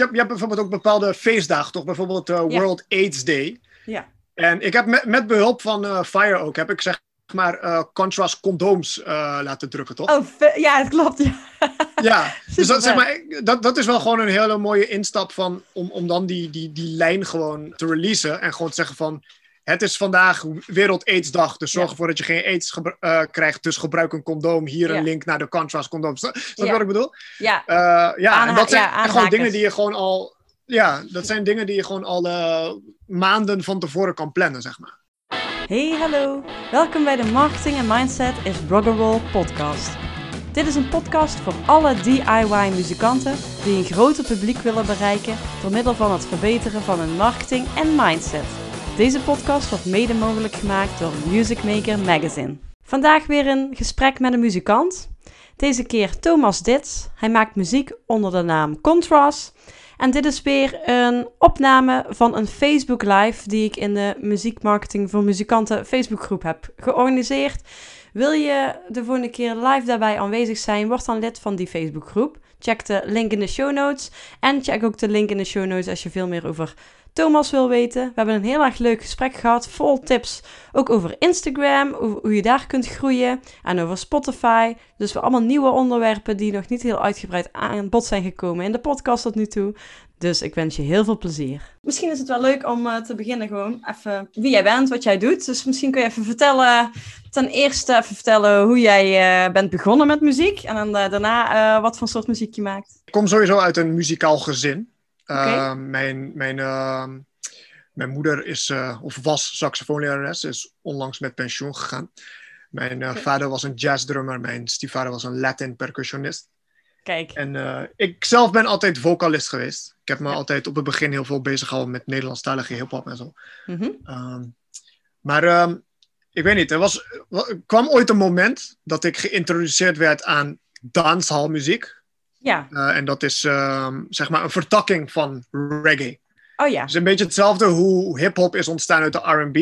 je hebt, je hebt bijvoorbeeld ook bepaalde feestdagen, toch? Bijvoorbeeld uh, World AIDS Day. Ja. En ik heb met, met behulp van uh, Fire ook, heb ik zeg maar uh, contrast condooms laten drukken, toch? Oh, ja, het klopt. Ja, ja dus dat, zeg maar, dat, dat is wel gewoon een hele mooie instap van, om, om dan die, die, die lijn gewoon te releasen. En gewoon te zeggen van, het is vandaag Wereld AIDS-dag, dus zorg ervoor dat je geen AIDS uh, krijgt. Dus gebruik een condoom. Hier een link naar de contrast condooms. Snap je wat ik bedoel? Ja. Uh, ja, en dat zijn gewoon dingen die je gewoon al... Ja, dat zijn dingen die je gewoon al uh, maanden van tevoren kan plannen, zeg maar. Hey, hallo. Welkom bij de Marketing en Mindset is Roll podcast. Dit is een podcast voor alle DIY-muzikanten die een groter publiek willen bereiken door middel van het verbeteren van hun marketing en mindset. Deze podcast wordt mede mogelijk gemaakt door Music Maker Magazine. Vandaag weer een gesprek met een muzikant. Deze keer Thomas Dits. Hij maakt muziek onder de naam Contrast. En dit is weer een opname van een Facebook Live die ik in de Muziekmarketing voor Muzikanten Facebookgroep heb georganiseerd. Wil je de volgende keer live daarbij aanwezig zijn, word dan lid van die Facebookgroep. Check de link in de show notes. En check ook de link in de show notes als je veel meer over Thomas wil weten. We hebben een heel erg leuk gesprek gehad, vol tips. Ook over Instagram, hoe je daar kunt groeien. En over Spotify. Dus we allemaal nieuwe onderwerpen die nog niet heel uitgebreid aan bod zijn gekomen in de podcast tot nu toe. Dus ik wens je heel veel plezier. Misschien is het wel leuk om uh, te beginnen gewoon even wie jij bent, wat jij doet. Dus misschien kun je even vertellen, ten eerste even vertellen hoe jij uh, bent begonnen met muziek. En dan uh, daarna wat voor soort muziek je maakt. Ik kom sowieso uit een muzikaal gezin. Okay. Uh, mijn, mijn, uh, mijn moeder is, uh, of was saxofoonlerares, is onlangs met pensioen gegaan. Mijn okay. vader was een jazzdrummer, mijn stiefvader was een Latin percussionist. Kijk. En ik zelf ben altijd vocalist geweest. Ik heb me ja. altijd op het begin heel veel bezig gehouden met Nederlandstalige hip-hop en zo. Mm -hmm. um, maar um, ik weet niet, er was, er kwam ooit een moment dat ik geïntroduceerd werd aan danshallmuziek. Ja. Uh, en dat is uh, zeg maar een vertakking van reggae. Oh ja. Het is een beetje hetzelfde hoe hip-hop is ontstaan uit de RB,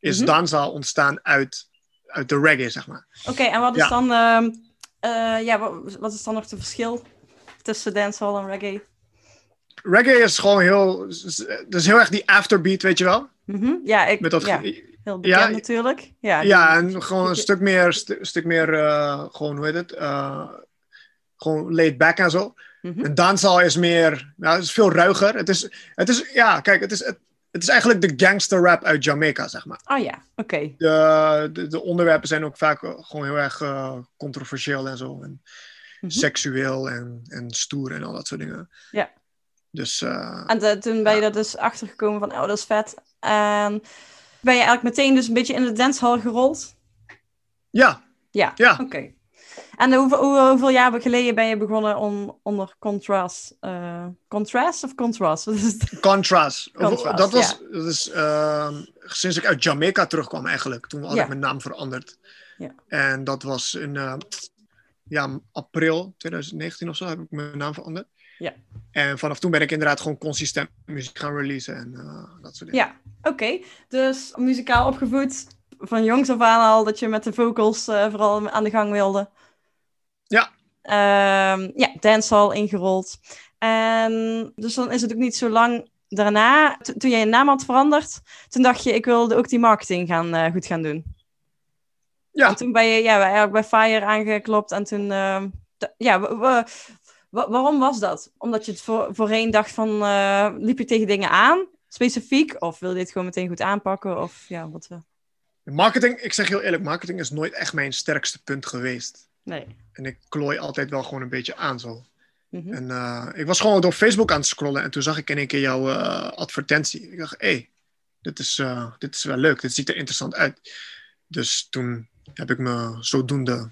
is mm -hmm. dancehall ontstaan uit, uit de reggae, zeg maar. Oké, okay, en wat is ja. dan, uh, ja, wat, wat, is dan nog het verschil tussen dancehall en reggae? Reggae is gewoon heel, dus heel erg die afterbeat, weet je wel? Mm -hmm. Ja, ik, Met dat, ja. Heel bekend ja, natuurlijk. Ja, ja en gewoon een stuk meer, st stuk meer uh, gewoon, hoe heet het? Gewoon laid back en zo. Mhm. Mm -hmm. En dancehall is meer, nou, het is veel ruiger. Het is, het is ja, kijk, het is, het, het is eigenlijk de gangster rap uit Jamaica, zeg maar. Oh ja, oké. Okay. De, de, de, onderwerpen zijn ook vaak gewoon heel erg uh, controversieel en zo. En mm -hmm. seksueel en, en stoer en al dat soort dingen. Ja. Dus, uh, en de, toen ben je er dus achtergekomen van, oh, dat is vet. En ben je eigenlijk meteen dus een beetje in de dancehall gerold? Ja. Ja, ja. oké. Okay. En hoeveel, hoe, hoeveel jaar geleden ben je begonnen on, onder Contrast? Uh, contrast of Contrast? Contrast. contrast dat was ja. dat is, uh, sinds ik uit Jamaica terugkwam eigenlijk. Toen had ja. ik mijn naam veranderd. Ja. En dat was in uh, ja, april 2019 of zo heb ik mijn naam veranderd. Ja. En vanaf toen ben ik inderdaad gewoon consistent muziek gaan releasen en uh, dat soort dingen. Ja, oké. Okay. Dus muzikaal opgevoed van jongs af aan al dat je met de vocals uh, vooral aan de gang wilde. Ja. Um, ja, dancehall ingerold. En dus dan is het ook niet zo lang daarna, toen jij je naam had veranderd, toen dacht je, ik wilde ook die marketing gaan, uh, goed gaan doen. Ja. En toen ben je ja, bij, bij Fire aangeklopt en toen, uh, ja, we, we, waarom was dat? Omdat je het voor, voorheen dacht van, uh, liep je tegen dingen aan, specifiek? Of wil je dit gewoon meteen goed aanpakken? Of ja, wat we... Marketing, ik zeg heel eerlijk, marketing is nooit echt mijn sterkste punt geweest. Nee. En ik klooi altijd wel gewoon een beetje aan zo. Mm -hmm. En uh, ik was gewoon door Facebook aan het scrollen en toen zag ik in één keer jouw uh, advertentie. Ik dacht, hé, hey, dit, is, uh, dit is wel leuk, dit ziet er interessant uit. Dus toen heb ik me zodoende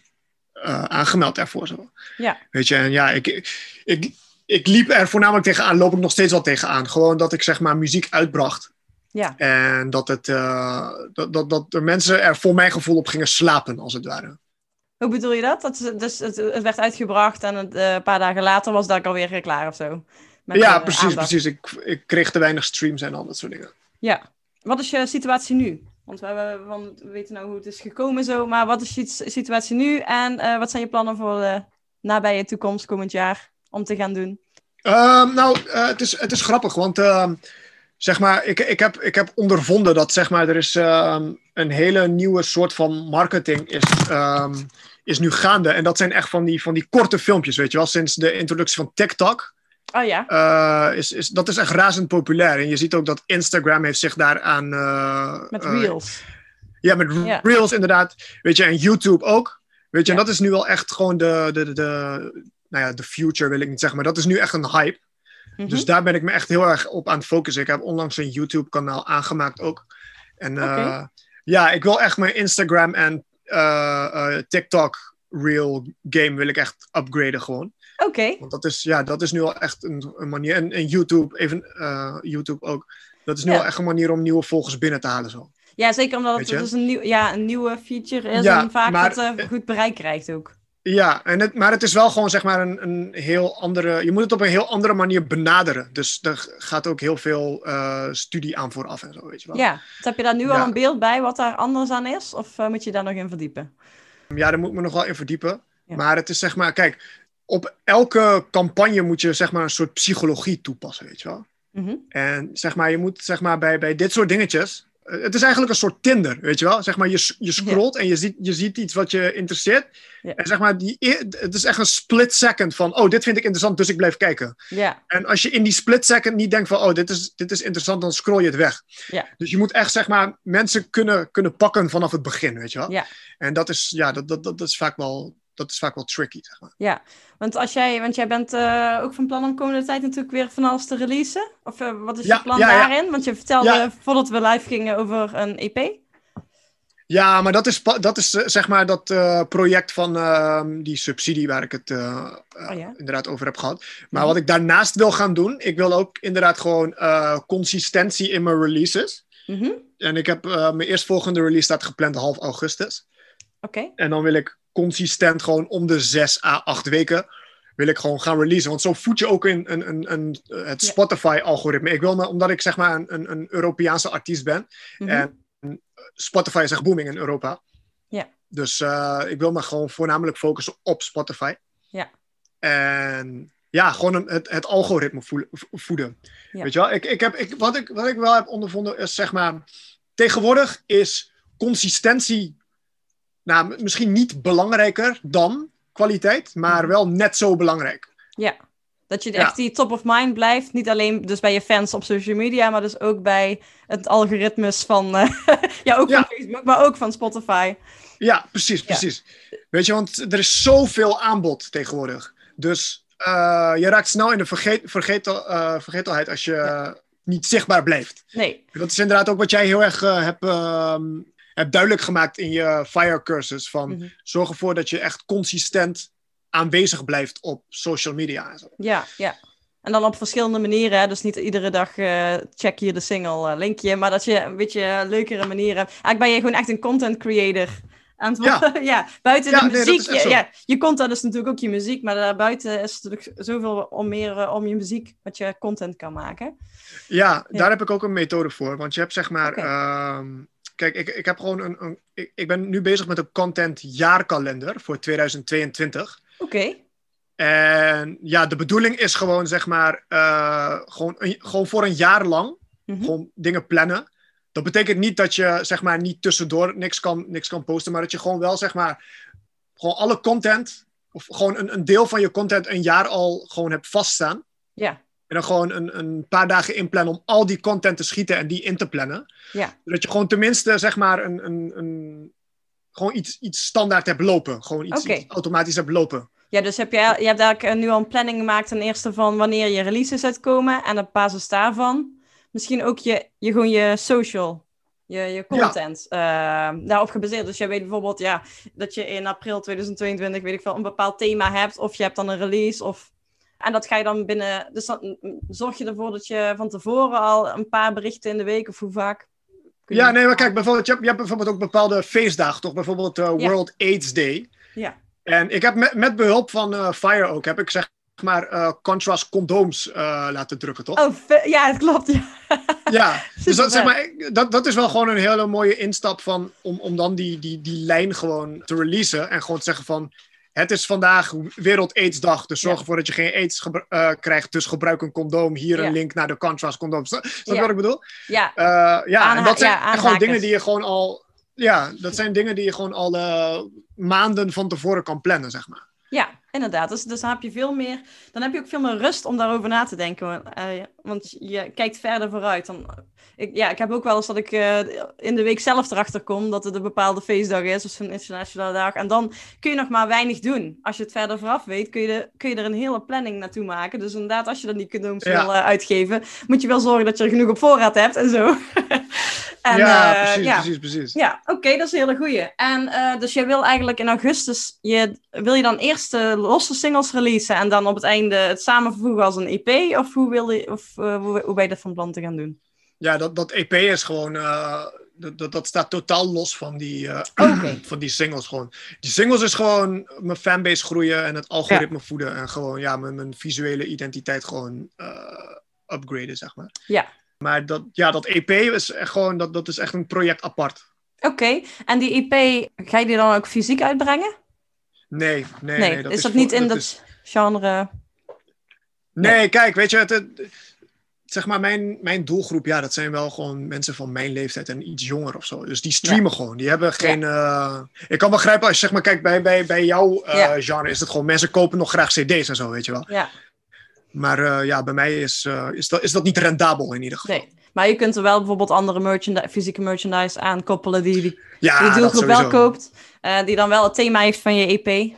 aangemeld daarvoor. Zo. Ja. Weet je, en ja, ik, ik, ik liep er voornamelijk tegenaan, loop ik nog steeds wel tegenaan. Gewoon dat ik zeg maar muziek uitbracht. Ja. En dat, het, dat, dat, dat er mensen er voor mijn gevoel op gingen slapen, als het ware. Hoe bedoel je dat? dat dus het, het werd uitgebracht en het, uh, een paar dagen later was dat alweer klaar of zo? Met ja, precies, aandacht. precies. Ik, ik kreeg te weinig streams en al dat soort dingen. Ja. Wat is je situatie nu? Want we, hebben, want we weten nou hoe het is gekomen zo, maar wat is je situatie nu en uh, wat zijn je plannen voor de nabije toekomst, komend jaar, om te gaan doen? Ehm, nou, het, is, het is grappig, want ehm, zeg maar, ik, ik, heb, ik heb ondervonden dat zeg maar, er is ehm, een hele nieuwe soort van marketing is, is nu gaande. En dat zijn echt van die, van die korte filmpjes, weet je wel. Sinds de introductie van TikTok. Oh ja. Uh, is, is, dat is echt razend populair. En je ziet ook dat Instagram heeft zich daaraan... Uh, met Reels. ja, met Reels inderdaad. Weet je, en YouTube ook. Weet je, en dat is nu wel echt gewoon de, de, de, de, nou ja, de future wil ik niet zeggen, maar dat is nu echt een hype. Mhm. Dus daar ben ik me echt heel erg op aan het focussen. Ik heb onlangs een YouTube-kanaal aangemaakt ook. En uh, ja, ik wil echt mijn Instagram en uh, TikTok Real game wil ik echt upgraden gewoon. Oké. Want dat is, ja, dat is nu al echt een, een manier. En, en YouTube, even YouTube ook. Dat is nu al echt een manier om nieuwe volgers binnen te halen zo. Ja, zeker omdat het dus een, nieuw, ja, een nieuwe feature is ja, en vaak maar, dat goed bereik krijgt ook. Ja, en het, maar het is wel gewoon zeg maar een, een heel andere. Je moet het op een heel andere manier benaderen. Dus er gaat ook heel veel uh, studie aan vooraf en zo, weet je wel. Ja, dus heb je daar nu al een beeld bij wat daar anders aan is? Of uh, moet je daar nog in verdiepen? Ja, daar moet ik me nog wel in verdiepen. Maar het is zeg maar, kijk, op elke campagne moet je zeg maar een soort psychologie toepassen, weet je wel. Mm -hmm. En zeg maar, je moet zeg maar bij, bij dit soort dingetjes het is eigenlijk een soort Tinder, weet je wel? Zeg maar, je, je scrolt en je ziet, je ziet iets wat je interesseert. En zeg maar, die, e, het is echt een split second van, oh, dit vind ik interessant, dus ik blijf kijken. Ja. En als je in die split second niet denkt van, oh, dit is, dit is interessant, dan scroll je het weg. Ja. Dus je moet echt, zeg maar, mensen kunnen, kunnen pakken vanaf het begin, weet je wel? Ja. En dat is, ja, dat, dat, dat is vaak wel dat is vaak wel tricky, zeg maar. Ja, want, als jij, want jij bent uh, ook van plan om komende tijd natuurlijk weer van alles te releasen. Of uh, wat is je plan ja, daarin? Want je vertelde voordat we live gingen over een EP. Ja, maar dat is, dat is uh, zeg maar dat project van ehm, die subsidie waar ik het oh, inderdaad over heb gehad. Maar mhm. wat ik daarnaast wil gaan doen, ik wil ook inderdaad gewoon consistentie in mijn releases. Mm -hmm. En ik heb mijn eerstvolgende release staat gepland half augustus. Oké. En dan wil ik consistent gewoon om de 6 à 8 weken wil ik gewoon gaan releasen. Want zo voed je ook in een, een, een, het Spotify-algoritme. Ik wil me, omdat ik zeg maar een, een Europese artiest ben. Mhm. En Spotify is echt booming in Europa. Ja. Dus uh, ik wil me gewoon voornamelijk focussen op Spotify. Ja. En ja, gewoon een, het, het algoritme voeden. Weet je wel? Ik, ik heb, ik, wat, ik, wat ik wel heb ondervonden is zeg maar... Tegenwoordig is consistentie nou, misschien niet belangrijker dan kwaliteit, maar mhm. wel net zo belangrijk. Ja, dat je echt die top of mind blijft. Niet alleen dus bij je fans op social media, maar dus ook bij het algoritmes van, uh, ja, ook van Facebook, maar ook van Spotify. Ja, precies, precies. Weet je, want er is zoveel aanbod tegenwoordig. Dus uh, je raakt snel in de vergeet, vergetel, uh, vergetelheid als je niet zichtbaar blijft. Nee. Dat is inderdaad ook wat jij heel erg hebt ehm, heb duidelijk gemaakt in je fire cursus van mhm. zorg ervoor dat je echt consistent aanwezig blijft op social media. En zo. Ja, ja. En dan op verschillende manieren. Hè? Dus niet iedere dag uh, check je de single uh, linkje. Maar dat je een beetje leukere manieren hebt. Eigenlijk ben je gewoon echt een content creator. Aan ja. ja, buiten de muziek. je, ja, je content is natuurlijk ook je muziek. Maar daarbuiten is het natuurlijk zoveel om meer uh, om je muziek. Wat je content kan maken. Ja, daar heb ik ook een methode voor. Want je hebt zeg maar... Kijk, ik, ik heb gewoon een. een ik, ik, ben nu bezig met een content jaarkalender voor 2022. Oké. En ja, de bedoeling is gewoon, zeg maar, uh, gewoon, gewoon voor een jaar lang mhm. gewoon dingen plannen. Dat betekent niet dat je, zeg maar, niet tussendoor niks kan, niks kan posten, maar dat je gewoon wel, zeg maar, gewoon alle content, of gewoon een, een deel van je content een jaar al gewoon hebt vaststaan. Ja. En dan gewoon een, een paar dagen inplannen om al die content te schieten en die in te plannen. Ja. Zodat je gewoon tenminste, zeg maar, een, een, een, gewoon iets, iets standaard hebt lopen. Gewoon iets, iets automatisch hebt lopen. Ja, dus heb je, je hebt eigenlijk eh, nu al een planning gemaakt ten eerste van wanneer je releases uitkomen. En op basis daarvan misschien ook je, je, gewoon je social, je, je content ja. uh, daarop gebaseerd. Dus je weet bijvoorbeeld ja, dat je in april 2022, weet ik veel, een bepaald thema hebt. Of je hebt dan een release of en dat ga je dan binnen. Dus dan zorg je ervoor dat je van tevoren al een paar berichten in de week of hoe vaak. Ja, nee, maar kijk, bijvoorbeeld, je hebt, je hebt bijvoorbeeld ook bepaalde feestdagen, toch? Bijvoorbeeld uh, World AIDS Day. Ja. En ik heb met, met behulp van uh, Fire ook, heb ik zeg maar uh, contrast condooms laten drukken, toch? Oh, ja, het klopt, ja. ja, dus dat, zeg maar, dat, dat is wel gewoon een hele mooie instap van, om, om dan die, die, die lijn gewoon te releasen en gewoon te zeggen van het is vandaag Wereld AIDS-dag, dus zorg ervoor dat je geen AIDS uh, krijgt. Dus gebruik een condoom. Hier een link naar de contrast condoom. Snap je wat ik bedoel? Ja. Uh, ja, en dat zijn gewoon dingen die je gewoon al... Ja, dat zijn dingen die je gewoon al uh, maanden van tevoren kan plannen, zeg maar. Ja, inderdaad. Dus, dus dan heb je veel meer, dan heb je ook veel meer rust om daarover na te denken. Uh, want je kijkt verder vooruit. Dan, ik, ja, ik heb ook wel eens dat ik uh, in de week zelf erachter kom dat het een bepaalde feestdag is, of een internationale dag. En dan kun je nog maar weinig doen. Als je het verder vooraf weet, kun je, kun je er een hele planning naartoe maken. Dus inderdaad, als je dan die condooms ja. wil uh, uitgeven, moet je wel zorgen dat je er genoeg op voorraad hebt en zo. en, ja, precies, ja, precies, precies. Ja, oké, okay, dat is een hele goeie. En dus je wil eigenlijk in augustus, je, wil je dan eerst losse singles releasen en dan op het einde het samenvoegen als een EP? Of hoe, wil je, of, uh, hoe, hoe ben je dat van plan te gaan doen? Ja, dat, dat EP is gewoon. Uh, dat, dat staat totaal los van die, okay. van die singles gewoon. Die singles is gewoon mijn fanbase groeien en het algoritme ja. voeden. En gewoon ja, mijn, mijn visuele identiteit gewoon upgraden, zeg maar. Ja. Maar dat, ja, dat EP is echt gewoon. Dat, dat is echt een project apart. Oké, okay. en die EP, ga je die dan ook fysiek uitbrengen? Nee, nee, nee. nee dat is dat is niet in dat, is... genre? Nee, nee, kijk, weet je, het, het, zeg maar, mijn, mijn doelgroep, ja, dat zijn wel gewoon mensen van mijn leeftijd en iets jonger of zo. Dus die streamen ja. gewoon. Die hebben geen. Ja. Uh... ik kan begrijpen als je zeg maar, kijk, bij, bij, bij jouw uh, ja. genre is het gewoon mensen kopen nog graag CD's en zo, weet je wel. Ja. Maar uh, ja, bij mij is, is, dat, is dat niet rendabel in ieder geval. Nee. Maar je kunt er wel bijvoorbeeld andere merchandise, fysieke merchandise aan koppelen die, die, ja, die doelgroep wel koopt. Uh, die dan wel het thema heeft van je EP.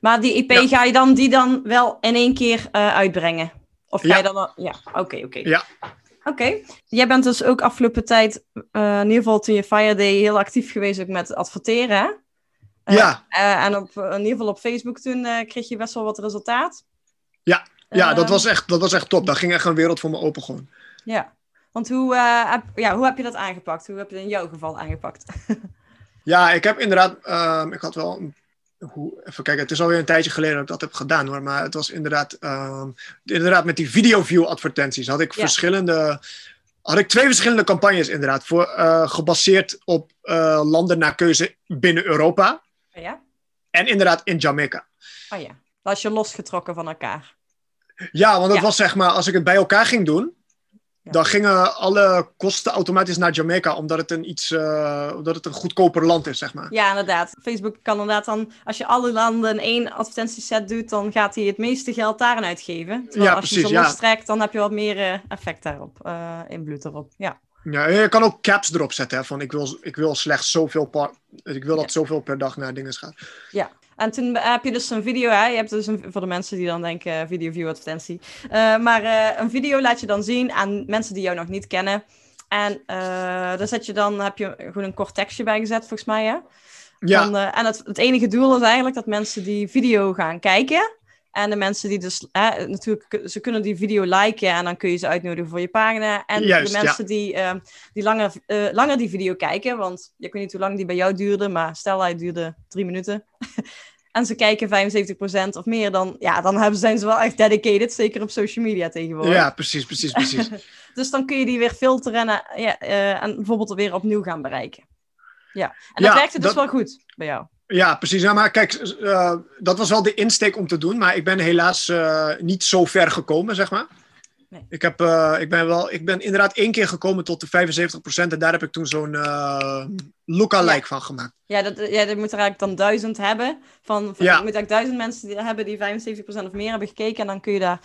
Maar die EP, ja. ga je dan die dan wel in één keer uitbrengen? Of ga ja. je dan wel... Ja, oké, okay, oké. Okay. Ja. Oké. Okay. Jij bent dus ook afgelopen tijd, in ieder geval toen je Fire Day, heel actief geweest ook met adverteren, hè? ja. en op, in ieder geval op Facebook toen kreeg je best wel wat resultaat. Ja, ja dat, was echt, dat was echt top. Daar ging echt een wereld voor me open gewoon. Ja. Want hoe, heb, ja, hoe heb je dat aangepakt? Hoe heb je het in jouw geval aangepakt? ja, ik heb inderdaad... Um, ik had wel... Hoe, even kijken, het is alweer een tijdje geleden dat ik dat heb gedaan hoor. Maar het was inderdaad... Um, inderdaad met die video-view advertenties had ik ja. verschillende... Had ik twee verschillende campagnes inderdaad. Voor, uh, gebaseerd op uh, landen naar keuze binnen Europa. Ja? En inderdaad in Jamaica. Oh ja, dat was je losgetrokken van elkaar. Ja, want ja. was zeg maar... Als ik het bij elkaar ging doen dan gingen alle kosten automatisch naar Jamaica, omdat het een, iets, uh, omdat het een goedkoper land is, zeg maar. Ja, inderdaad. Facebook kan inderdaad dan, als je alle landen in één advertentieset doet, dan gaat hij het meeste geld daarin uitgeven. Terwijl ja, als precies, je zo ja. lostrekt, dan heb je wat meer uh, effect daarop, uh, invloed erop. Ja. Ja, je kan ook caps erop zetten, hè, van ik wil, ik wil slechts zoveel, par, ik wil dat zoveel per dag naar dingen gaat. Ja, en toen heb je dus een video, hè? Je hebt dus een, voor de mensen die dan denken video view advertentie. Uh, maar uh, een video laat je dan zien aan mensen die jou nog niet kennen. En daar zet je dan, heb je gewoon een kort tekstje bij gezet, volgens mij, hè? Ja. Dan, en het, het enige doel is eigenlijk dat mensen die video gaan kijken. En de mensen die dus, hè, natuurlijk, ze kunnen die video liken en dan kun je ze uitnodigen voor je pagina. En Juist, de mensen ja. die, uh, die langer, uh, langer die video kijken, want ik weet niet hoe lang die bij jou duurde, maar stel hij duurde drie minuten. en ze kijken 75% of meer, dan, ja, dan hebben, zijn ze wel echt dedicated, zeker op social media tegenwoordig. Ja, precies, precies, precies. dus dan kun je die weer filteren en, ja, uh, en bijvoorbeeld weer opnieuw gaan bereiken. Ja, en dat Ja, werkte dus dat- wel goed bij jou. Ja, precies. Ja, maar kijk, uh, dat was wel de insteek om te doen, maar ik ben helaas uh, niet zo ver gekomen, zeg maar. Nee. Ik, heb, uh, ik, ben wel, ik ben inderdaad één keer gekomen tot de 75% en daar heb ik toen zo'n lookalike Ja. van gemaakt. Ja, dat, ja, dat moet er eigenlijk dan duizend hebben. Van, van, Ja. Je moet eigenlijk duizend mensen die, hebben die 75% of meer hebben gekeken. En dan kun je daar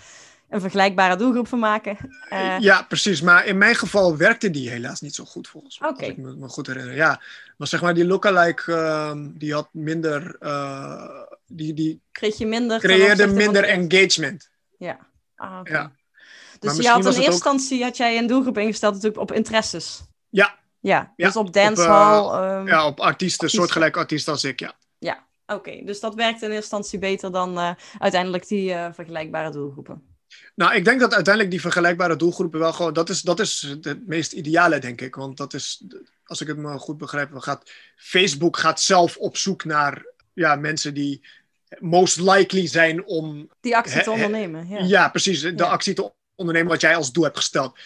een vergelijkbare doelgroep van maken. Eh, Ja, precies. Maar in mijn geval werkte die helaas niet zo goed, volgens mij. Oké. Als ik me, me goed herinner. Ja, maar zeg maar, die lookalike, ehm, die had minder... eh, die, die kreeg je minder... creëerde minder de- engagement. Ja. Ah. Ja. Dus je had in eerste ook- instantie had jij een doelgroep ingesteld natuurlijk op interesses. Ja, Ja, Ja, dus op op, dancehall. ehm, ja op artiesten, soortgelijke artiesten als ik, ja. ja. Oké, dus dat werkt in eerste instantie beter dan eh, uiteindelijk die eh, vergelijkbare doelgroepen. Nou, ik denk dat uiteindelijk die vergelijkbare doelgroepen wel gewoon... Dat is, dat is het meest ideale, denk ik. Want dat is, als ik het me goed begrijp... Gaat, Facebook gaat zelf op zoek naar ja, mensen die most likely zijn om... Die actie te ondernemen. Ja. Ja, precies. De Ja. actie te ondernemen wat jij als doel hebt gesteld.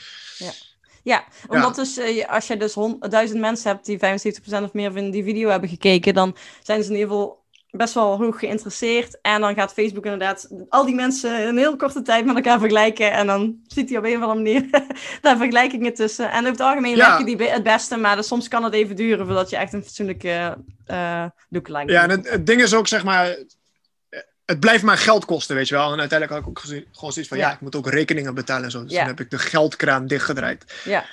Ja, omdat dus eh, als je dus hond- duizend mensen hebt die 75% of meer van die video hebben gekeken, dan zijn ze in ieder geval best wel hoog geïnteresseerd. En dan gaat Facebook inderdaad al die mensen in een heel korte tijd met elkaar vergelijken. En dan ziet hij op een of andere manier daar vergelijkingen tussen. En over het algemeen Ja. werken die het beste, maar dus soms kan het even duren voordat je echt een fatsoenlijke uh, lookalike Ja, en het, het ding is ook, zeg maar, het blijft maar geld kosten, weet je wel. En uiteindelijk had ik ook gezien, gewoon zoiets van, ja. Ja. ik moet ook rekeningen betalen en zo. Dus Ja. dan heb ik de geldkraan dichtgedraaid. Ja.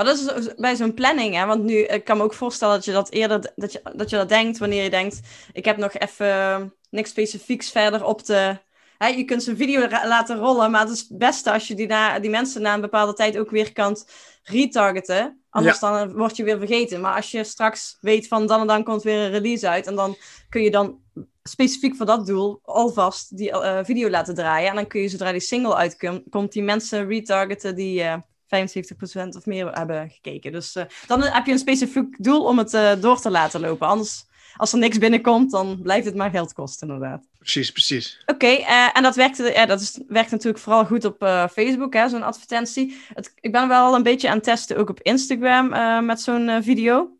Maar dat is bij zo'n planning, hè? want nu, ik kan me ook voorstellen dat je dat eerder, dat je dat, je dat denkt wanneer je denkt, ik heb nog even niks specifieks verder op de... Hè, je kunt zo'n video laten rollen, maar het is het beste als je die, na, die mensen na een bepaalde tijd ook weer kan retargeten. Anders dan word je weer vergeten. Maar als je straks weet van dan en dan komt weer een release uit en dan kun je dan specifiek voor dat doel alvast die eh, video laten draaien. En dan kun je zodra die single uitkomt, die mensen retargeten die... eh, 75% of meer hebben gekeken. Dus uh, dan heb je een specifiek doel om het uh, door te laten lopen. Anders, als er niks binnenkomt, dan blijft het maar geld kosten, inderdaad. Precies, precies. Oké, okay, uh, en dat werkt, ja, dat is, werkt natuurlijk vooral goed op Facebook, hè, zo'n advertentie. Het, ik ben wel een beetje aan het testen, ook op Instagram, met zo'n video.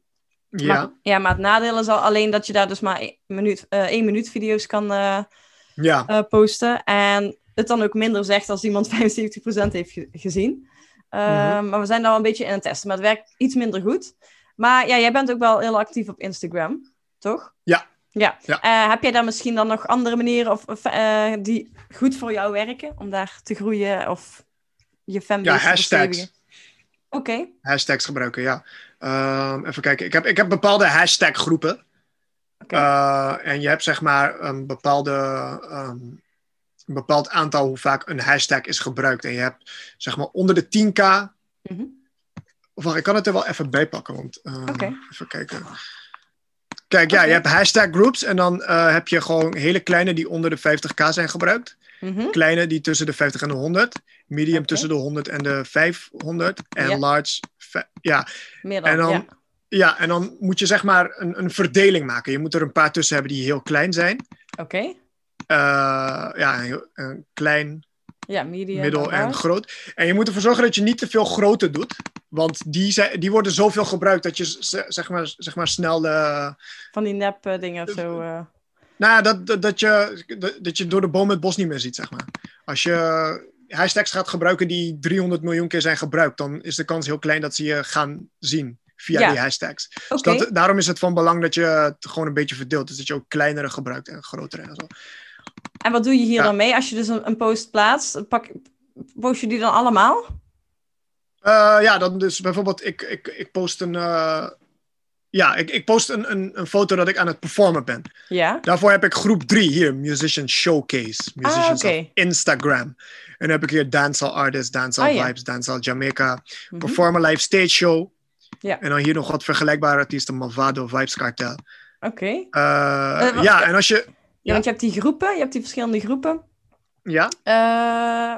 Ja. Maar, ja, maar het nadeel is al alleen dat je daar dus maar één minuut, één minuut video's kan ja. posten. En het dan ook minder zegt als iemand 75% heeft ge gezien. Uh, mm-hmm. Maar we zijn daar wel een beetje in het testen. Maar het werkt iets minder goed. Maar ja, jij bent ook wel heel actief op Instagram, toch? Ja. Ja. ja. Uh, heb jij daar misschien dan nog andere manieren of, of uh, die goed voor jou werken om daar te groeien of je fanbase ja, hashtags. Oké. Okay. Hashtags gebruiken, ja. Um, even kijken. Ik heb, ik heb bepaalde hashtag groepen. Okay. Uh, en je hebt zeg maar een bepaalde um, een bepaald aantal hoe vaak een hashtag is gebruikt. En je hebt zeg maar onder de 10k. Mm-hmm. Of wacht, ik kan het er wel even bij pakken. Want, uh, okay. Even kijken. Kijk, ja, okay. je hebt hashtag groups. En dan uh, heb je gewoon hele kleine die onder de 50k zijn gebruikt. Mm-hmm. Kleine die tussen de 50 en de 100. Medium tussen de 100 en de 500. En large. Ja. Meer dan, En dan, ja. ja, en dan moet je zeg maar een, een verdeling maken. Je moet er een paar tussen hebben die heel klein zijn. Oké. Uh, ja, een, klein, Ja, medium. middel en groot. En je moet ervoor zorgen dat je niet te veel grote doet. Want die, zijn, die worden zoveel gebruikt dat je zeg maar, zeg maar snel de... Van die nep eh, dingen of zo. eh. Nou, dat, dat, dat, je, dat, dat je door de boom het bos niet meer ziet, zeg maar. Als je hashtags gaat gebruiken die 300 miljoen keer zijn gebruikt, dan is de kans heel klein dat ze je gaan zien via Ja. die hashtags. Dus dat, daarom is het van belang dat je het gewoon een beetje verdeelt. Dus dat je ook kleinere gebruikt en grotere en zo. En wat doe je hier Ja. dan mee? Als je dus een, een post plaatst, pak, post je die dan allemaal? Eh, ja, dan dus bijvoorbeeld, ik, ik, ik post een. eh, ja, ik, ik post een, een, een foto dat ik aan het performen ben. Ja. Daarvoor heb ik groep 3 hier, Musician Showcase. Musicians Ah, of Instagram. En dan heb ik hier Dancehall Artists, Dancehall Ah, ja. Vibes, Dancehall Jamaica, Mhm. Performer Live Stage Show. Ja. En dan hier nog wat vergelijkbare artiesten, Mavado, Vibes Cartel. Oké. Eh, ja, en als je. Ja, want je hebt die groepen, je hebt die verschillende groepen. Ja, Eh,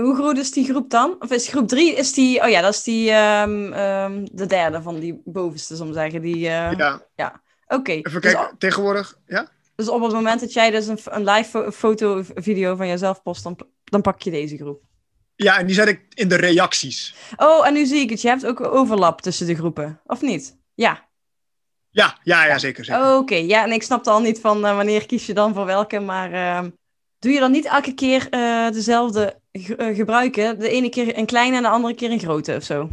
hoe groot is die groep dan? Of is groep drie, is die, oh ja, dat is die, ehm, ehm, de derde van die bovenste, ik maar zeggen. Die, eh, ja. Oké, even dus, kijken. op- Tegenwoordig, ja? dus op het moment dat jij dus een, een live fo- foto of video van jezelf post, dan, dan pak je deze groep. Ja, en die zet ik in de reacties. Oh, en nu zie ik het, je hebt ook overlap tussen de groepen, of niet? Ja, Ja, ja, ja, zeker. zeker. Oké, ja, en ik snapte al niet van eh, wanneer kies je dan voor welke, maar ehm, doe je dan niet elke keer eh, dezelfde eh, gebruiken? De ene keer een kleine en de andere keer een grote of zo?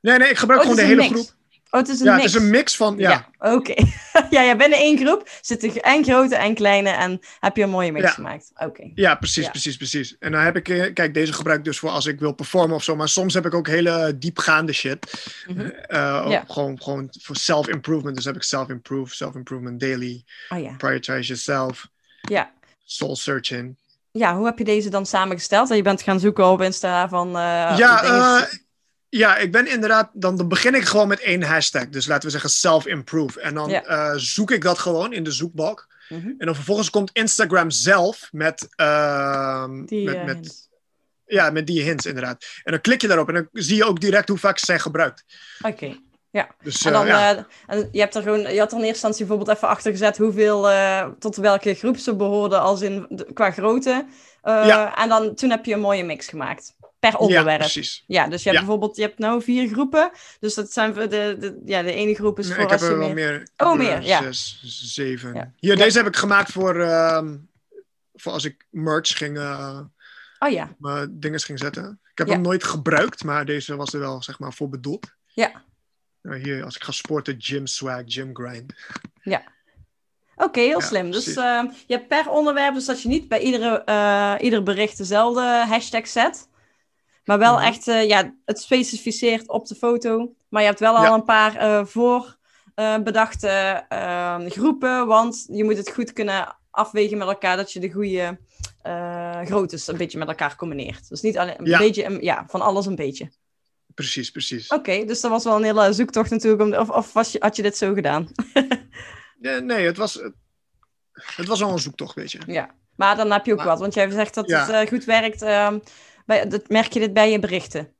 Nee, nee, ik gebruik Oh, gewoon de is hele mix. groep. Oh, het is een Ja, mix. het is een mix van. Ja, oké. ja, ja, binnen één groep zitten en grote en kleine en heb je een mooie mix Ja. gemaakt. Oké. Ja, precies, Ja. precies, precies. En dan heb ik, eh, kijk, deze gebruik ik dus voor als ik wil performen of zo. Maar soms heb ik ook hele diepgaande shit. Mhm. Eh, ook Ja. gewoon, gewoon voor self-improvement. Dus heb ik self-improve, self-improvement daily, Oh ja. prioritize yourself, ja. soul searching. Ja, hoe heb je deze dan samengesteld? Dat je bent gaan zoeken op Insta van... eh, ja, eh, ja, ik ben inderdaad, dan, dan begin ik gewoon met één hashtag. Dus laten we zeggen self-improve. En dan Ja. eh, zoek ik dat gewoon in de zoekbalk. Mhm. En dan vervolgens komt Instagram zelf met, ehm, Die, met, eh, met, hints. ja, met die hints inderdaad. En dan klik je daarop en dan zie je ook direct hoe vaak ze zijn gebruikt. Oké. Dus En eh, dan, ja. en je hebt er gewoon, je had er in eerste instantie bijvoorbeeld even achter gezet hoeveel, tot welke groep ze behoorden als in, qua grootte. Ja. En dan, toen heb je een mooie mix gemaakt. Per onderwerp. Ja, precies. Ja, dus je hebt Ja. bijvoorbeeld, je hebt nou vier groepen. Dus dat zijn de, de, ja, de ene groep is Nee, voor ik heb als je er wel meer... Oh, er meer, ja. Zes, zeven. Ja. Hier, Ja. deze heb ik gemaakt voor, ehm, voor als ik merch ging, eh, Oh ja, mijn dingen ging zetten. Ik heb Ja. hem nooit gebruikt, maar deze was er wel zeg maar voor bedoeld. ja. Nou, hier, als ik ga sporten, gym swag, gym grind. Oké, heel Ja, slim. Dus precies. eh, je hebt per onderwerp, dus dat je niet bij iedere, eh, ieder bericht dezelfde hashtag zet. Maar wel Mhm. echt, eh, ja, het specificeert op de foto. Maar je hebt wel al Ja. een paar voor eh, bedachte eh, groepen, want je moet het goed kunnen afwegen met elkaar, dat je de goede groottes een beetje met elkaar combineert. Dus niet alleen een Ja. beetje, ja, van alles een beetje. Precies, precies. Oké, dus dat was wel een hele zoektocht natuurlijk, om, of, of was je, had je dit zo gedaan? Nee, nee, het was, het, was al een zoektocht, weet je. Ja, maar dan heb je ook Maar- wat. Want jij zegt dat het goed werkt. Ehm, bij, dat merk je dit bij je berichten?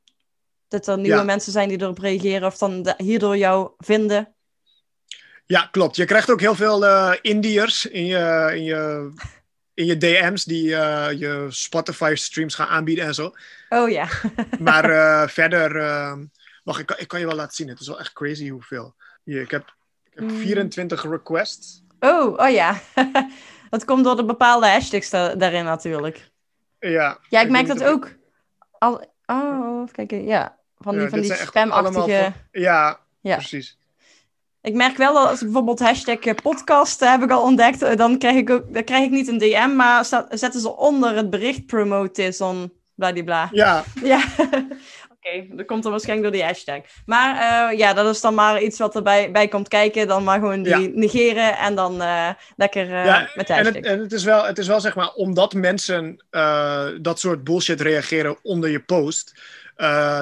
Dat er nieuwe Ja. mensen zijn die erop reageren of dan de- hierdoor jou vinden. Ja, klopt. Je krijgt ook heel veel eh Indiërs in je, in, je, in je DM's die eh, je Spotify-streams gaan aanbieden en zo. Oh ja. Maar eh, verder, eh, wacht, ik kan, ik kan je wel laten zien. Het is wel echt crazy hoeveel. Hier, ik heb, ik heb Mm. 24 requests. Oh, oh ja. dat komt door de bepaalde hashtags da- daarin natuurlijk. Ja, Ja, ik merk dat ook. Al, oh, even kijken. Ja, van Ja, die, van die spamachtige... van- Ja, Ja. precies. Ik merk wel dat als ik bijvoorbeeld hashtag eh, podcast eh, heb ik al ontdekt, eh, dan krijg ik ook, dan krijg ik niet een DM, maar staat, zetten ze onder het bericht promote is on bladibla. Ja, Ja, oké, dat komt dan waarschijnlijk door die hashtag. Maar eh, ja, dat is dan maar iets wat erbij bij komt kijken, dan maar gewoon die Ja. negeren en dan eh, lekker ja met de en, het, en het, is wel, het is wel zeg maar, omdat mensen dat soort bullshit reageren onder je post,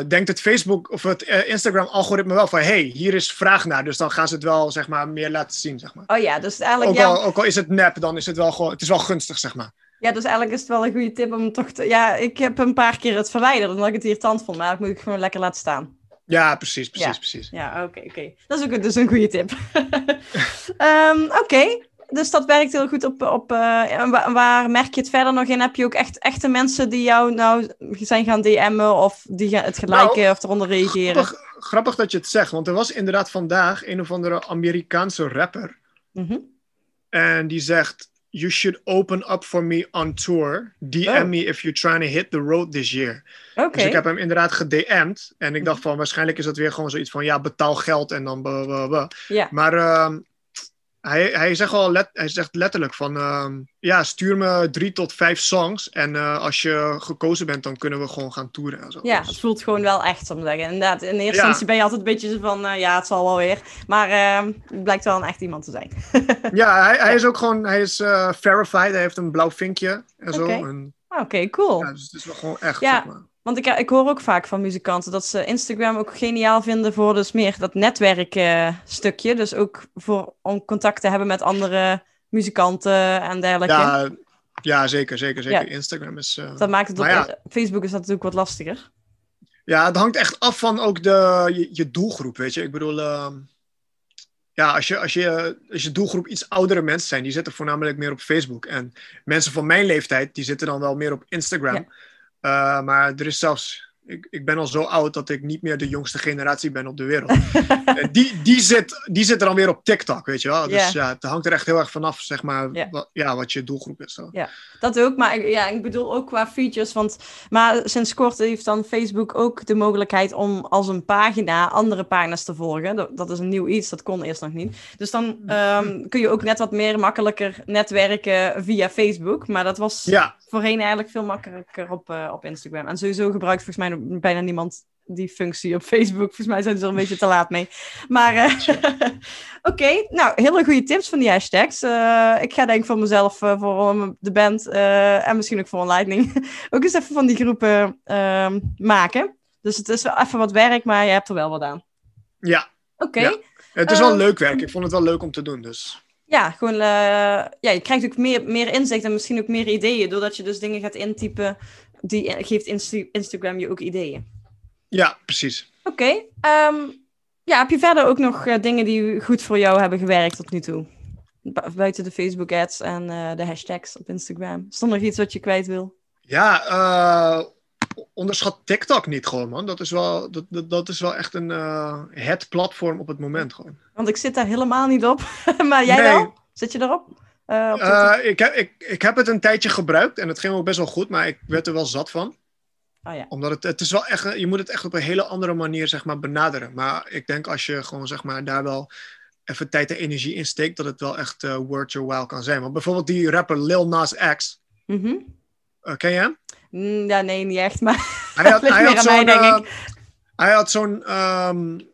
denkt het Facebook of het Instagram-algoritme wel van, hey, hier is vraag naar, dus dan gaan ze het wel zeg maar meer laten zien, zeg maar. Oh ja, dus eigenlijk, Ook ja, al, ook al is het nep, dan is het wel gewoon, het is wel gunstig, zeg maar. Ja, dus eigenlijk is het wel een goede tip om toch te... Ja, ik heb een paar keer het verwijderd, omdat ik het irritant vond, maar dat moet ik gewoon lekker laten staan. Ja, precies, precies, Ja. precies. Ja, oké, oké. Dat is ook dus een goede tip. Ehm, oké, dus dat werkt heel goed op... op eh, waar merk je het verder nog in? Heb je ook echt echte mensen die jou nou zijn gaan DM'en of die het gelijken of eronder reageren? Grappig, grappig dat je het zegt, want er was inderdaad vandaag een of andere Amerikaanse rapper. Mhm. En die zegt: You should open up for me on tour. DM Oh. me if you're trying to hit the road this year. Oké. Dus ik heb hem inderdaad gedM'd. En ik dacht van waarschijnlijk is dat weer gewoon zoiets van ja, betaal geld en dan. blah, blah, blah. Ja. Maar ehm, hij, hij, zegt al let, hij zegt letterlijk van ehm, ja, stuur me drie tot vijf songs. En eh, als je gekozen bent, dan kunnen we gewoon gaan toeren en zo. Ja, Dus- het voelt gewoon wel echt, om te zeggen. Inderdaad, in eerste Ja. instantie ben je altijd een beetje van, eh, ja, het zal wel weer. Maar ehm, het blijkt wel een echt iemand te zijn. ja hij, hij is ook gewoon, hij is eh, verified. Hij heeft een blauw vinkje en zo. Oké. En, Oké, cool. ja, dus het is wel gewoon echt. Ja. Zeg maar. Want ik, ik hoor ook vaak van muzikanten dat ze Instagram ook geniaal vinden voor dus meer dat netwerkstukje. dus ook voor, om contact te hebben met andere muzikanten en dergelijke. Ja, ja, zeker, zeker, zeker. Ja. Instagram is. eh, Dat maakt het op ja. Facebook is dat natuurlijk wat lastiger. Ja, het hangt echt af van ook de, je, je doelgroep, weet je. Ik bedoel, ehm, ja, als je, als, je, als je doelgroep iets oudere mensen zijn, die zitten voornamelijk meer op Facebook. En mensen van mijn leeftijd, die zitten dan wel meer op Instagram. Ja. Eh, maar er is zelfs, ik, ik ben al zo oud dat ik niet meer de jongste generatie ben op de wereld. En die, die, zit, die zit er dan weer op TikTok, weet je wel. Dus Ja. ja, het hangt er echt heel erg vanaf, zeg maar, Ja. Wat, ja, wat je doelgroep is. Zo. Dat ook, maar ik- ja, ik bedoel ook qua features. Want, maar sinds kort heeft dan Facebook ook de mogelijkheid om als een pagina andere pagina's te volgen. Dat, dat is een nieuw iets, dat kon eerst nog niet. Dus dan ehm, kun je ook net wat meer makkelijker netwerken via Facebook. Maar dat was Ja, voorheen eigenlijk veel makkelijker op, eh, op Instagram. En sowieso gebruikt volgens mij bijna niemand die functie op Facebook. Volgens mij zijn ze er een beetje te laat mee. Maar eh, oké, nou, hele goede tips van die hashtags. Eh, ik ga denk ik voor mezelf, voor de band en misschien ook voor Lightning, ook eens even van die groepen ehm, maken. Dus het is wel even wat werk, maar je hebt er wel wat aan. ja. Oké, Ja. Het is wel leuk werk. Ik vond het wel leuk om te doen, dus. Ja, gewoon, eh, ja, je krijgt ook meer, meer inzicht en misschien ook meer ideeën. Doordat je dus dingen gaat intypen, die geeft Insta- Instagram je ook ideeën. Ja, precies. Oké, ehm, ja, heb je verder ook nog eh, dingen die goed voor jou hebben gewerkt tot nu toe? Bu- buiten de Facebook ads en eh, de hashtags op Instagram. Is er nog iets wat je kwijt wil? Ja, eh, onderschat TikTok niet gewoon, man. Dat is wel, dat, dat, dat is wel echt een, uh, het platform op het moment gewoon. Want ik zit daar helemaal niet op. maar jij wel? Zit je erop? Uh, uh, ik, heb, ik, ik heb het een tijdje gebruikt en het ging ook best wel goed, maar ik werd er wel zat van. Oh ja. Omdat het, het is wel echt, je moet het echt op een hele andere manier zeg maar, benaderen. Maar ik denk als je gewoon zeg maar, daar wel even tijd en energie in steekt, dat het wel echt uh, worth your while kan zijn. Want bijvoorbeeld die rapper Lil Nas X. Mm -hmm. Uh, ken je hem? Mm, ja, nee, niet echt, maar hij had, hij had zo'n uh, hij had zo'n um,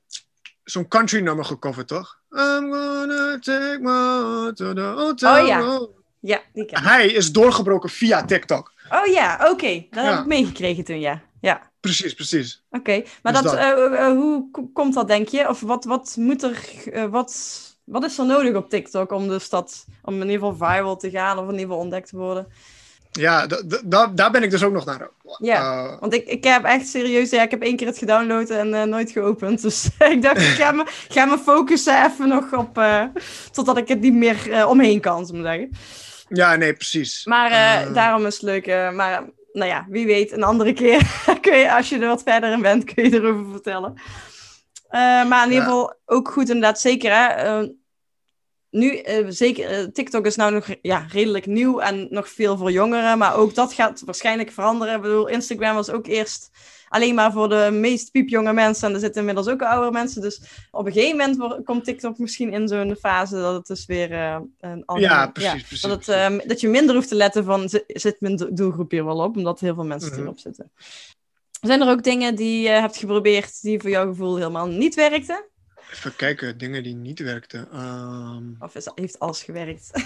zo'n country nummer gecoverd, toch? I'm gonna take my to the hotel. Oh ja, ja die ken Hij is doorgebroken via TikTok. Oh ja, oké. Okay. Dat ja. heb ik meegekregen toen, ja. ja. Precies, precies. Oké, okay. maar dus dat, dat. Uh, uh, hoe komt dat, denk je? Of wat, wat moet er, uh, wat, wat is er nodig op TikTok om dus dat, om in ieder geval viral te gaan of in ieder geval ontdekt te worden? Ja, daar ben ik dus ook nog naar. Ja, want ik, ik heb echt serieus, ja, ik heb één keer het gedownload en nooit geopend. Dus ik dacht, ik ga me, ga me focussen even nog op, totdat ik het niet meer omheen kan, zo zeggen. Ja, nee, precies. Maar daarom is het leuk. Maar nou ja, wie weet, een andere keer kun je, als je er wat verder in bent, kun je erover vertellen. Maar in ieder geval ook goed inderdaad, zeker hè. Nu, zeker, TikTok is nou nog ja, redelijk nieuw en nog veel voor jongeren, maar ook dat gaat waarschijnlijk veranderen. Ik bedoel, Instagram was ook eerst alleen maar voor de meest piepjonge mensen. En er zitten inmiddels ook oudere mensen. Dus op een gegeven moment komt TikTok misschien in zo'n fase dat het dus weer uh, een andere... Ja, precies. Ja, precies, dat, het. Uh, dat je minder hoeft te letten van, zit mijn doelgroep hier wel op? Omdat heel veel mensen -hmm. erop zitten. Zijn er ook dingen die je hebt geprobeerd die voor jouw gevoel helemaal niet werkten? Even kijken, dingen die niet werkten. Um... Of is, heeft alles gewerkt?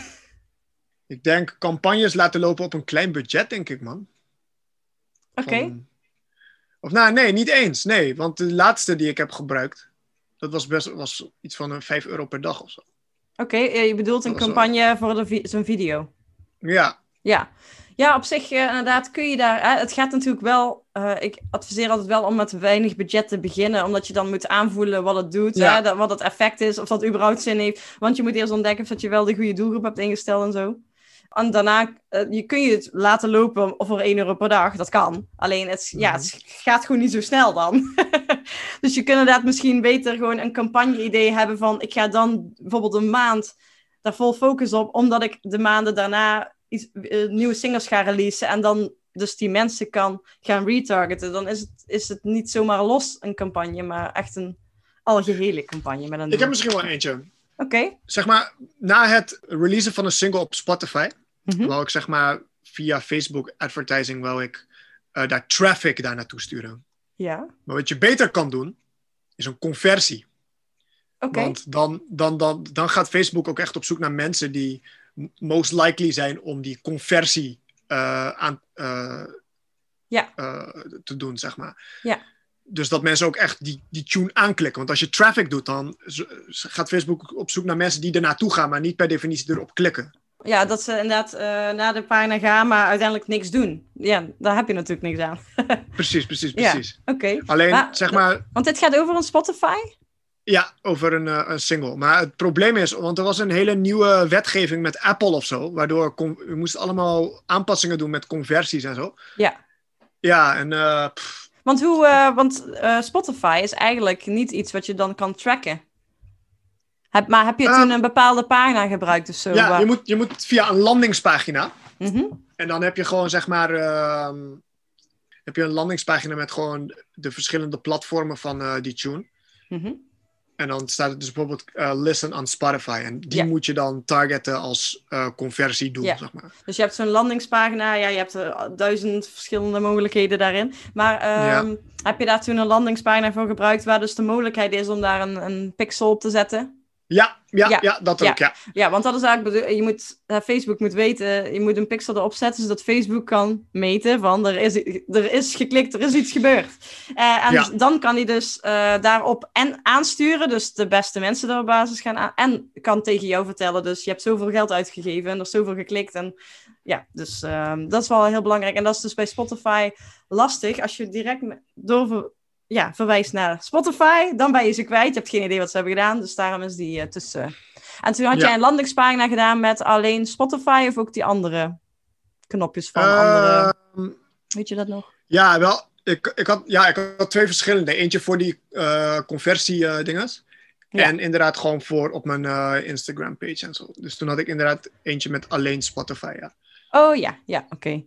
ik denk campagnes laten lopen op een klein budget, denk ik, man. Oké. Okay. Of nou, nee, niet eens. Nee, want de laatste die ik heb gebruikt, dat was best was iets van een 5 euro per dag of zo. Oké, okay, je bedoelt een campagne wel... voor vi zo'n video? Ja. Ja. Ja, op zich uh, inderdaad kun je daar... Hè, het gaat natuurlijk wel... Uh, ik adviseer altijd wel om met weinig budget te beginnen. Omdat je dan moet aanvoelen wat het doet. Ja. Hè, dat, wat het effect is. Of dat überhaupt zin heeft. Want je moet eerst ontdekken of dat je wel de goede doelgroep hebt ingesteld en zo. En daarna uh, je kun je het laten lopen voor 1 euro per dag. Dat kan. Alleen het, ja, het gaat gewoon niet zo snel dan. dus je kunt inderdaad misschien beter gewoon een campagne-idee hebben van... ik ga dan bijvoorbeeld een maand daar vol focus op... omdat ik de maanden daarna iets, uh, nieuwe singles ga releasen... en dan dus die mensen kan gaan retargeten. Dan is het, is het niet zomaar los een campagne... maar echt een algehele campagne. Met een ik heb misschien wel eentje. Oké. Okay. Zeg maar, na het releasen van een single op Spotify... Mm-hmm. Wou ik zeg maar via Facebook advertising wou ik uh, daar traffic daar naartoe sturen. Ja. Maar wat je beter kan doen, is een conversie. Okay. Want dan, dan, dan, dan gaat Facebook ook echt op zoek naar mensen die most likely zijn om die conversie aan, uh, ja. te doen, zeg maar. Ja. Dus dat mensen ook echt die, die tune aanklikken. Want als je traffic doet, dan gaat Facebook op zoek naar mensen die er naartoe gaan, maar niet per definitie erop klikken. Ja, dat ze inderdaad uh, naar de pagina gaan, maar uiteindelijk niks doen. Ja, daar heb je natuurlijk niks aan. precies, precies, precies. Ja, Oké. Okay. Alleen, maar, zeg maar... Want dit gaat over een Spotify? Ja, over een, uh, een, single. Maar het probleem is, want er was een hele nieuwe wetgeving met Apple of zo, waardoor we moesten allemaal aanpassingen doen met conversies en zo. Ja. Ja, en... Uh, want hoe, want Spotify is eigenlijk niet iets wat je dan kan tracken. Heb, maar heb je toen een bepaalde pagina gebruikt of zo? Ja, waar... je, moet, je moet via een landingspagina. Mm -hmm. En dan heb je gewoon zeg maar. Uh, heb je een landingspagina met gewoon de verschillende platformen van uh, die tune. Mm -hmm. En dan staat het dus bijvoorbeeld uh, listen on Spotify. En die ja. moet je dan targeten als uh, conversie doen, ja. zeg maar. Dus je hebt zo'n landingspagina. Ja, je hebt uh, duizend verschillende mogelijkheden daarin. Maar um, ja. heb je daar toen een landingspagina voor gebruikt... waar dus de mogelijkheid is om daar een, een pixel op te zetten? Ja, ja, ja, ja, dat ook, ja. Ja, want dat is eigenlijk, je moet, Facebook moet weten, je moet een pixel erop zetten, zodat Facebook kan meten van, er is, er is geklikt, er is iets gebeurd. Uh, en ja. dan kan hij dus uh, daarop en aansturen, dus de beste mensen er op basis gaan aan, en kan tegen jou vertellen, dus je hebt zoveel geld uitgegeven en er is zoveel geklikt en ja, dus uh, dat is wel heel belangrijk. En dat is dus bij Spotify lastig, als je direct door ja, verwijst naar Spotify, dan ben je ze kwijt. Je hebt geen idee wat ze hebben gedaan, dus daarom is die uh, tussen. En toen had ja. jij een landingspagina gedaan met alleen Spotify of ook die andere knopjes van andere... Weet je dat nog? Ja, wel. Ik, ik, had, ja, ik had twee verschillende. Eentje voor die uh, conversie-dinges. Ja. En inderdaad gewoon voor op mijn uh, Instagram page en zo. Dus toen had ik inderdaad eentje met alleen Spotify, ja. Oh ja, ja, oké.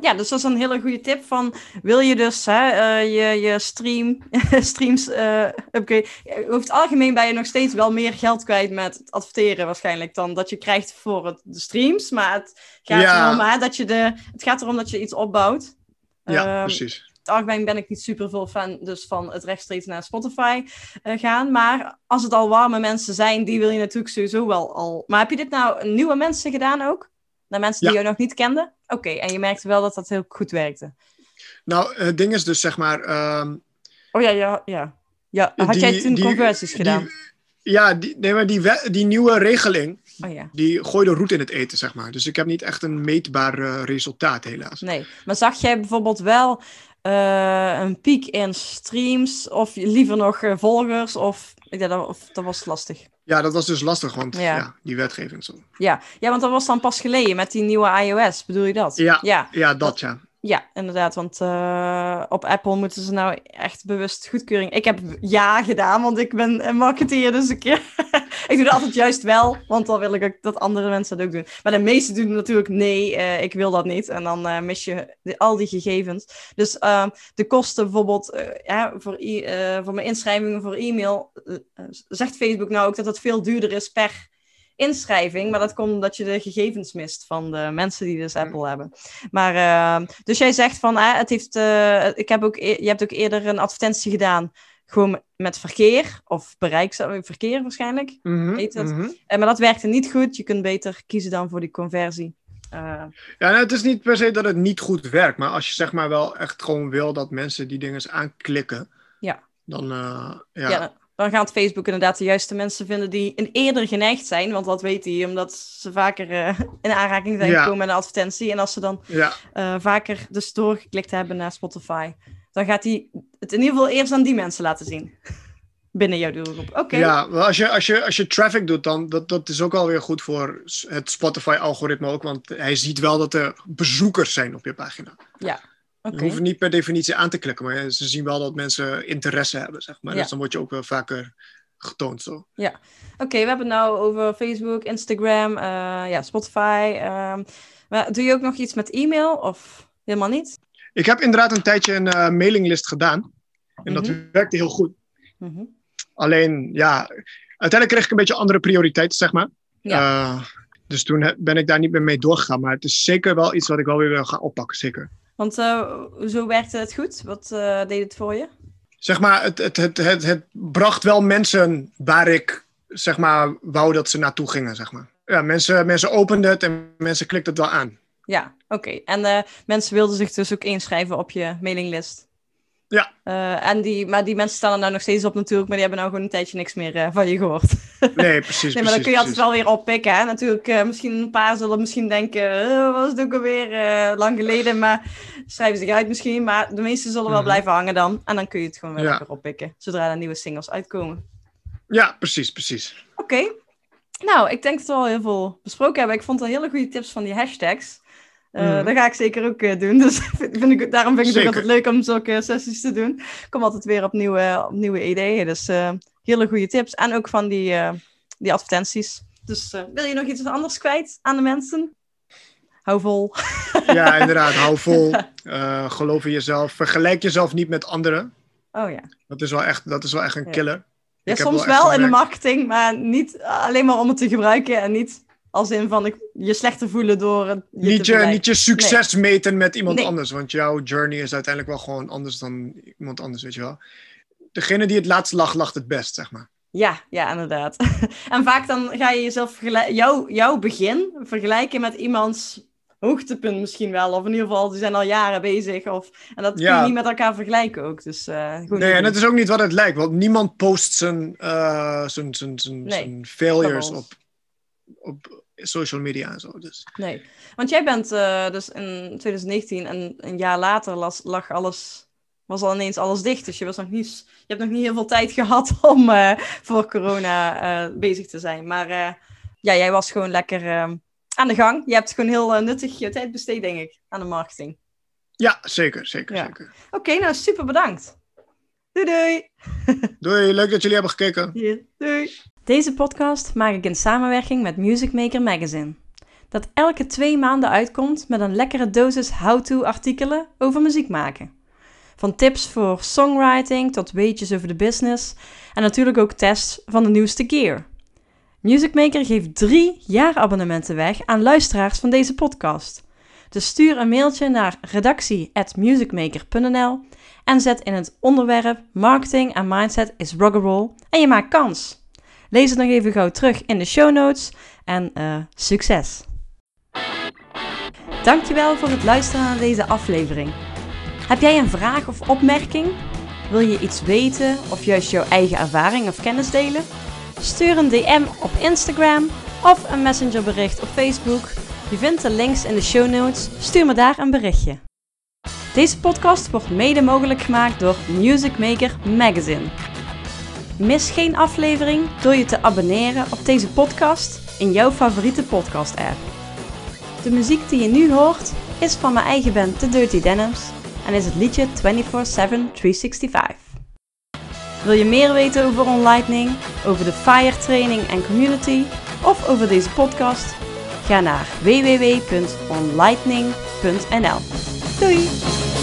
Ja, dus dat is een hele goede tip van, wil je dus hè, uh, je, je stream, streams uh, upgrade. Over het algemeen ben je nog steeds wel meer geld kwijt met het adverteren waarschijnlijk dan dat je krijgt voor het, de streams. Maar het gaat, ja. erom, hè, dat je de, het gaat erom dat je iets opbouwt. Ja, um, precies het algemeen ben ik niet super veel fan dus van het rechtstreeks naar Spotify uh, gaan. Maar als het al warme mensen zijn, die wil je natuurlijk sowieso wel al. Maar heb je dit nou nieuwe mensen gedaan ook? Naar mensen die ja. je nog niet kenden? Oké, okay, en je merkte wel dat dat heel goed werkte. Nou, het ding is dus zeg maar. Um, oh ja, ja, ja. ja had die, jij toen die, conversies gedaan? Die, ja, die, nee, maar die, die nieuwe regeling. Oh, ja. Die gooide roet in het eten, zeg maar. Dus ik heb niet echt een meetbaar uh, resultaat, helaas. Nee, maar zag jij bijvoorbeeld wel uh, een piek in streams of liever nog uh, volgers? Of, ik denk dat, of dat was lastig. Ja, dat was dus lastig, want ja. ja. die wetgeving zo. Ja. ja, want dat was dan pas geleden met die nieuwe iOS, bedoel je dat? Ja, ja. ja dat ja. Ja, inderdaad. Want uh, op Apple moeten ze nou echt bewust goedkeuring. Ik heb ja gedaan, want ik ben een marketeer. Dus ik, ik doe dat altijd juist wel. Want dan wil ik ook dat andere mensen dat ook doen. Maar de meesten doen natuurlijk nee, uh, ik wil dat niet. En dan uh, mis je al die gegevens. Dus de kosten bijvoorbeeld ja, voor, voor mijn inschrijvingen voor e-mail. zegt Facebook nou ook dat het veel duurder is per inschrijving. Maar dat komt omdat je de gegevens mist van de mensen die dus Apple hebben. Maar, uh, dus jij zegt van, uh, het heeft, uh, ik heb ook, je hebt ook eerder een advertentie gedaan. Gewoon met verkeer, of bereiksverkeer waarschijnlijk. Mm -hmm, heet het. Mm -hmm. maar dat werkte niet goed. Je kunt beter kiezen dan voor die conversie. ja, nou, het is niet per se dat het niet goed werkt. Maar als je zeg maar wel echt gewoon wil dat mensen die dingen aanklikken. Ja. Dan, ja. ja dan gaat Facebook inderdaad de juiste mensen vinden die een eerder geneigd zijn. Want dat weet hij, omdat ze vaker uh, in aanraking zijn gekomen met een advertentie. En als ze dan ja. uh, vaker dus doorgeklikt hebben naar Spotify, dan gaat hij het in ieder geval eerst aan die mensen laten zien. Binnen jouw doelgroep. Oké. Okay. Ja, als je, als, je, als je traffic doet, dan dat, dat is ook alweer goed voor het Spotify-algoritme ook. Want hij ziet wel dat er bezoekers zijn op je pagina. Ja. Okay. Je hoeft niet per definitie aan te klikken, maar ze zien wel dat mensen interesse hebben, zeg maar. Ja. Dus dan word je ook wel vaker getoond zo. Ja, oké, okay, we hebben het nou over Facebook, Instagram, uh, ja, Spotify. Maar doe je ook nog iets met e-mail of helemaal niet? Ik heb inderdaad een tijdje een uh, mailinglist gedaan. En dat mm -hmm. werkte heel goed. Mm -hmm. Alleen, ja, uiteindelijk kreeg ik een beetje andere prioriteiten, zeg maar. Ja. dus toen ben ik daar niet meer mee doorgegaan. Maar het is zeker wel iets wat ik wel weer wil gaan oppakken, zeker. Want uh, zo werkte het goed? Wat uh, deed het voor je? Zeg maar, het, het, het, het, het bracht wel mensen waar ik zeg maar, wou dat ze naartoe gingen. Zeg maar. ja, mensen, mensen openden het en mensen klikten het wel aan. Ja, oké. Okay. En uh, mensen wilden zich dus ook inschrijven op je mailinglist? Ja. Uh, en die, maar die mensen staan er nou nog steeds op natuurlijk, maar die hebben nou gewoon een tijdje niks meer uh, van je gehoord. Nee, precies. nee, maar dan kun je precies. altijd wel weer oppikken. Hè? Natuurlijk, uh, misschien een paar zullen misschien denken, was het ook alweer lang geleden, maar schrijven zich uit misschien. Maar de meeste zullen wel Mhm. blijven hangen dan. En dan kun je het gewoon weer Ja. oppikken, zodra er nieuwe singles uitkomen. Ja, precies, precies. Oké. Nou, ik denk dat we al heel veel besproken hebben. Ik vond het hele goede tips van die hashtags. Uh. Dat ga ik zeker ook eh, doen. Dus vind ik, daarom vind ik het ook altijd leuk om zulke sessies te doen. Ik kom altijd weer op nieuwe, op nieuwe ideeën. Dus eh, hele goede tips. En ook van die, eh, die advertenties. Dus eh, wil je nog iets anders kwijt aan de mensen? Hou vol. Ja, inderdaad. Hou vol. Eh, geloof in jezelf. Vergelijk jezelf niet met anderen. Oh ja. Dat is wel echt, dat is wel echt een killer. Ja, soms wel wel in de marketing, maar niet alleen maar om het te gebruiken. En niet als in van ik, je slechter voelen door het je Niet je, niet je succes meten met iemand Nee. anders. Want jouw journey is uiteindelijk wel gewoon anders dan iemand anders, weet je wel. Degene die het laatst lacht, lacht het best, zeg maar. Ja, ja, inderdaad. en vaak dan ga je jezelf vergelijken, jouw, begin vergelijken met iemands hoogtepunt misschien wel. Of in ieder geval, die zijn al jaren bezig. Of, en dat kun je niet met elkaar vergelijken ook. Dus, eh goed Nee, en het is ook niet wat het lijkt. Want niemand post zijn, eh, zijn, zijn, zijn, Nee, zijn failures op, op social media en zo. Dus. Nee, want jij bent eh, dus in 2019 en een jaar later las, lag alles, was al ineens alles dicht. Dus je, was nog niet, je hebt nog niet heel veel tijd gehad om eh, voor corona eh, bezig te zijn. Maar ja, jij was gewoon lekker eh, aan de gang. Je hebt gewoon heel nuttig je tijd besteed, denk ik, aan de marketing. Ja, zeker, zeker, Ja. zeker. Oké, nou super bedankt. Doei doei. Doei, leuk dat jullie hebben gekeken. Hier, doei. Deze podcast maak ik in samenwerking met Music Maker Magazine. Dat elke twee maanden uitkomt met een lekkere dosis how-to artikelen over muziek maken. Van tips voor songwriting tot weetjes over de business en natuurlijk ook tests van de nieuwste gear. Music Maker geeft drie jaarabonnementen weg aan luisteraars van deze podcast. Dus stuur een mailtje naar redactie.musicmaker.nl en zet in het onderwerp Marketing en Mindset is Rock'n'Roll en je maakt kans. Lees het nog even gauw terug in de show notes en eh, succes! Dankjewel voor het luisteren naar deze aflevering. Heb jij een vraag of opmerking? Wil je iets weten of juist jouw eigen ervaring of kennis delen? Stuur een DM op Instagram of een messengerbericht op Facebook. Je vindt de links in de show notes. Stuur me daar een berichtje. Deze podcast wordt mede mogelijk gemaakt door Music Maker Magazine. Mis geen aflevering door je te abonneren op deze podcast in jouw favoriete podcast-app. De muziek die je nu hoort is van mijn eigen band The Dirty Denims en is het liedje 24-7 365. Wil je meer weten over OnLightning, over de FIRE training en community of over deze podcast? Ga naar www.onlightning.nl. Doei!